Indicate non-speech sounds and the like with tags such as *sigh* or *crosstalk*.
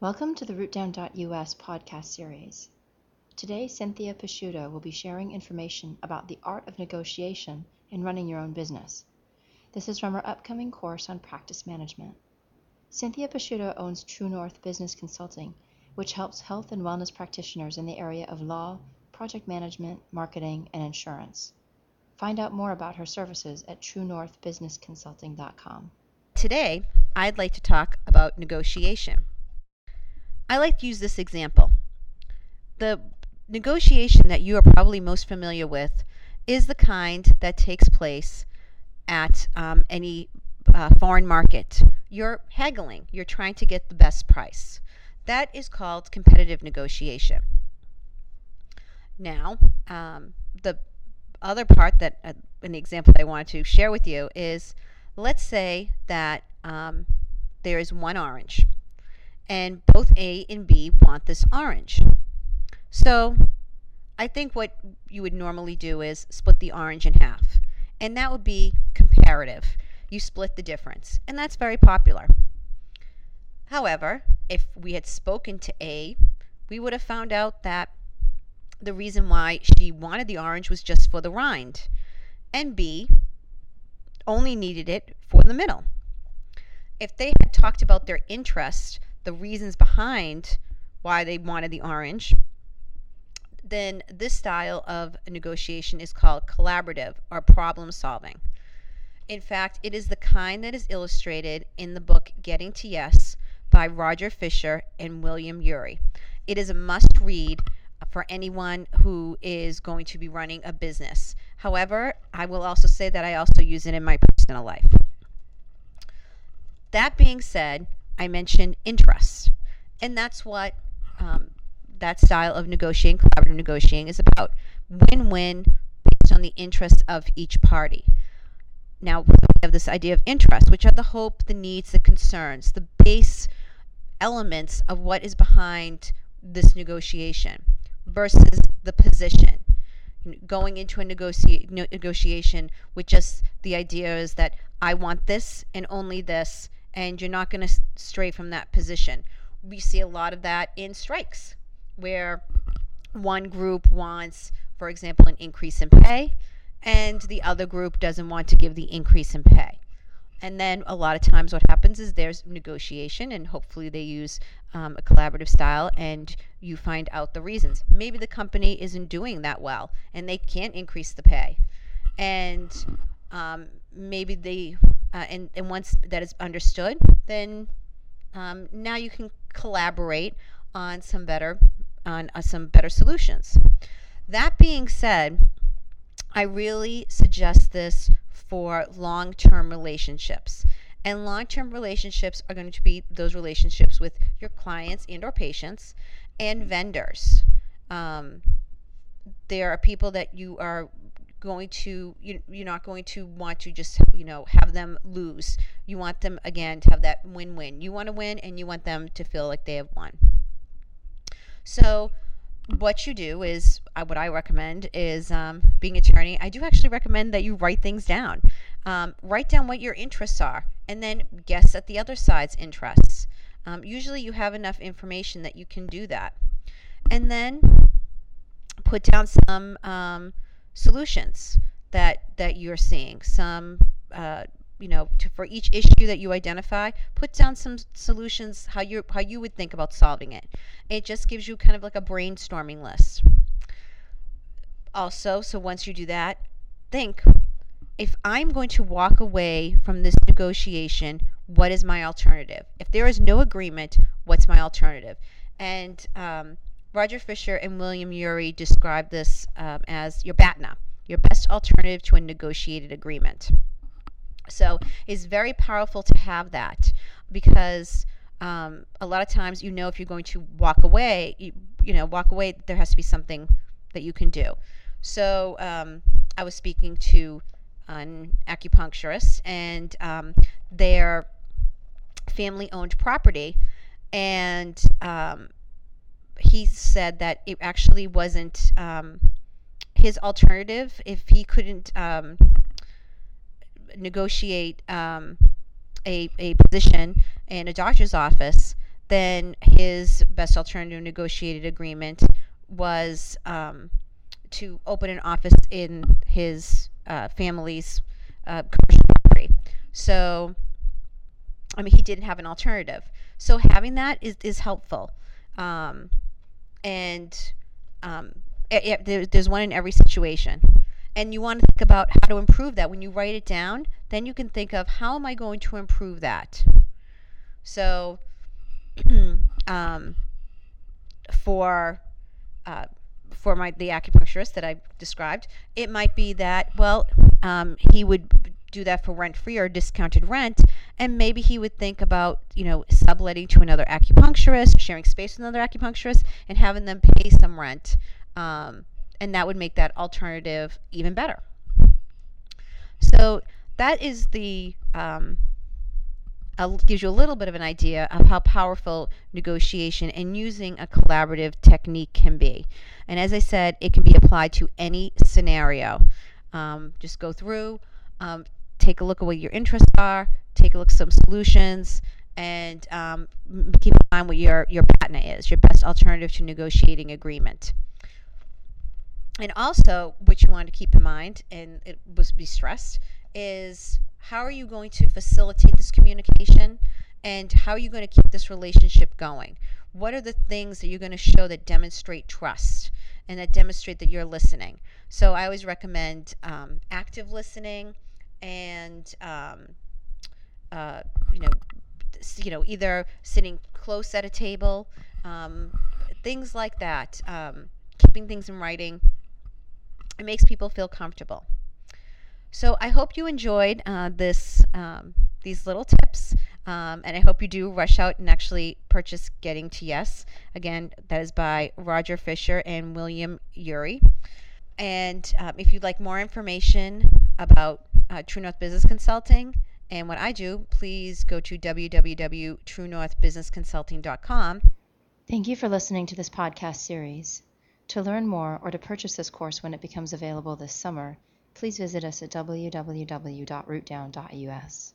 Welcome to the RootDown.us podcast series. Today, Cynthia Pisciuto will be sharing information about the art of negotiation in running your own business. This is from her upcoming course on practice management. Cynthia Pisciuto owns True North Business Consulting, which helps health and wellness practitioners in the area of law, project management, marketing, and insurance. Find out more about her services at truenorthbusinessconsulting.com. Today, I'd like to talk about negotiation. I like to use this example. The negotiation that you are probably most familiar with is the kind that takes place at um, any uh, foreign market. You're haggling, you're trying to get the best price. That is called competitive negotiation. Now, um, the other part that uh, an example that I wanted to share with you is let's say that um, there is one orange and both A and B want this orange. So I think what you would normally do is split the orange in half. And that would be comparative. You split the difference. And that's very popular. However, if we had spoken to A, we would have found out that the reason why she wanted the orange was just for the rind. And B only needed it for the middle. If they had talked about their interest, the reasons behind why they wanted the orange, then this style of negotiation is called collaborative or problem solving. In fact, it is the kind that is illustrated in the book Getting to Yes by Roger Fisher and William Ury. It is a must read for anyone who is going to be running a business. However, I will also say that I also use it in my personal life. That being said, I mentioned interest. And that's what um, that style of negotiating, collaborative negotiating, is about win win based on the interests of each party. Now, we have this idea of interest, which are the hope, the needs, the concerns, the base elements of what is behind this negotiation versus the position. Going into a negotia- negotiation with just the idea is that I want this and only this, and you're not going to stray from that position. We see a lot of that in strikes, where one group wants, for example, an increase in pay, and the other group doesn't want to give the increase in pay. And then a lot of times, what happens is there's negotiation, and hopefully, they use um, a collaborative style, and you find out the reasons. Maybe the company isn't doing that well, and they can't increase the pay. And um, maybe they uh, and, and once that is understood, then um, now you can collaborate on some better on uh, some better solutions. That being said, I really suggest this for long-term relationships. And long-term relationships are going to be those relationships with your clients and or patients and vendors. Um, there are people that you are going to you, you're not going to want to just you know have them lose. You want them again to have that win-win. You want to win and you want them to feel like they have won. So what you do is uh, what i recommend is um, being attorney i do actually recommend that you write things down. Um, write down what your interests are and then guess at the other side's interests. Um, usually you have enough information that you can do that. And then put down some um, solutions that that you're seeing. Some uh, you know, to, for each issue that you identify, put down some solutions how you how you would think about solving it. It just gives you kind of like a brainstorming list. Also, so once you do that, think if I'm going to walk away from this negotiation, what is my alternative? If there is no agreement, what's my alternative? And um, Roger Fisher and William Ury describe this um, as your BATNA, your best alternative to a negotiated agreement. So it's very powerful to have that because um, a lot of times you know if you're going to walk away, you, you, know, walk away, there has to be something that you can do. So um, I was speaking to an acupuncturist and um, their family owned property and um, he said that it actually wasn't um, his alternative if he couldn't um, negotiate um, a, a position in a doctor's office then his best alternative negotiated agreement was um, to open an office in his uh, family's uh, property. So, I mean, he didn't have an alternative. So having that is, is helpful. Um, and um, it, it, there, there's one in every situation. And you want to think about how to improve that. When you write it down, then you can think of how am I going to improve that? So, *clears throat* um, for uh, for my the acupuncturist that I described, it might be that well, um, he would do that for rent free or discounted rent, and maybe he would think about you know subletting to another acupuncturist, sharing space with another acupuncturist, and having them pay some rent, um, and that would make that alternative even better. So that is the um, gives you a little bit of an idea of how powerful negotiation and using a collaborative technique can be. And as I said, it can be applied to any scenario. Um, just go through, um, take a look at what your interests are, take a look at some solutions, and um, keep in mind what your, your BATNA is, your best alternative to negotiating agreement. And also, what you want to keep in mind, and it was be stressed, is how are you going to facilitate this communication and how are you going to keep this relationship going? What are the things that you're going to show that demonstrate trust and that demonstrate that you're listening? So I always recommend um, active listening and um, uh, you know you know either sitting close at a table, um, things like that. Um, keeping things in writing. It makes people feel comfortable. So I hope you enjoyed uh, this um, these little tips. Um, and I hope you do rush out and actually purchase Getting to Yes. Again, that is by Roger Fisher and William Ury. And um, if you'd like more information about uh, True North Business Consulting and what I do, please go to www.truenorthbusinessconsulting.com. Thank you for listening to this podcast series. To learn more or to purchase this course when it becomes available this summer, please visit us at www.rootdown.us.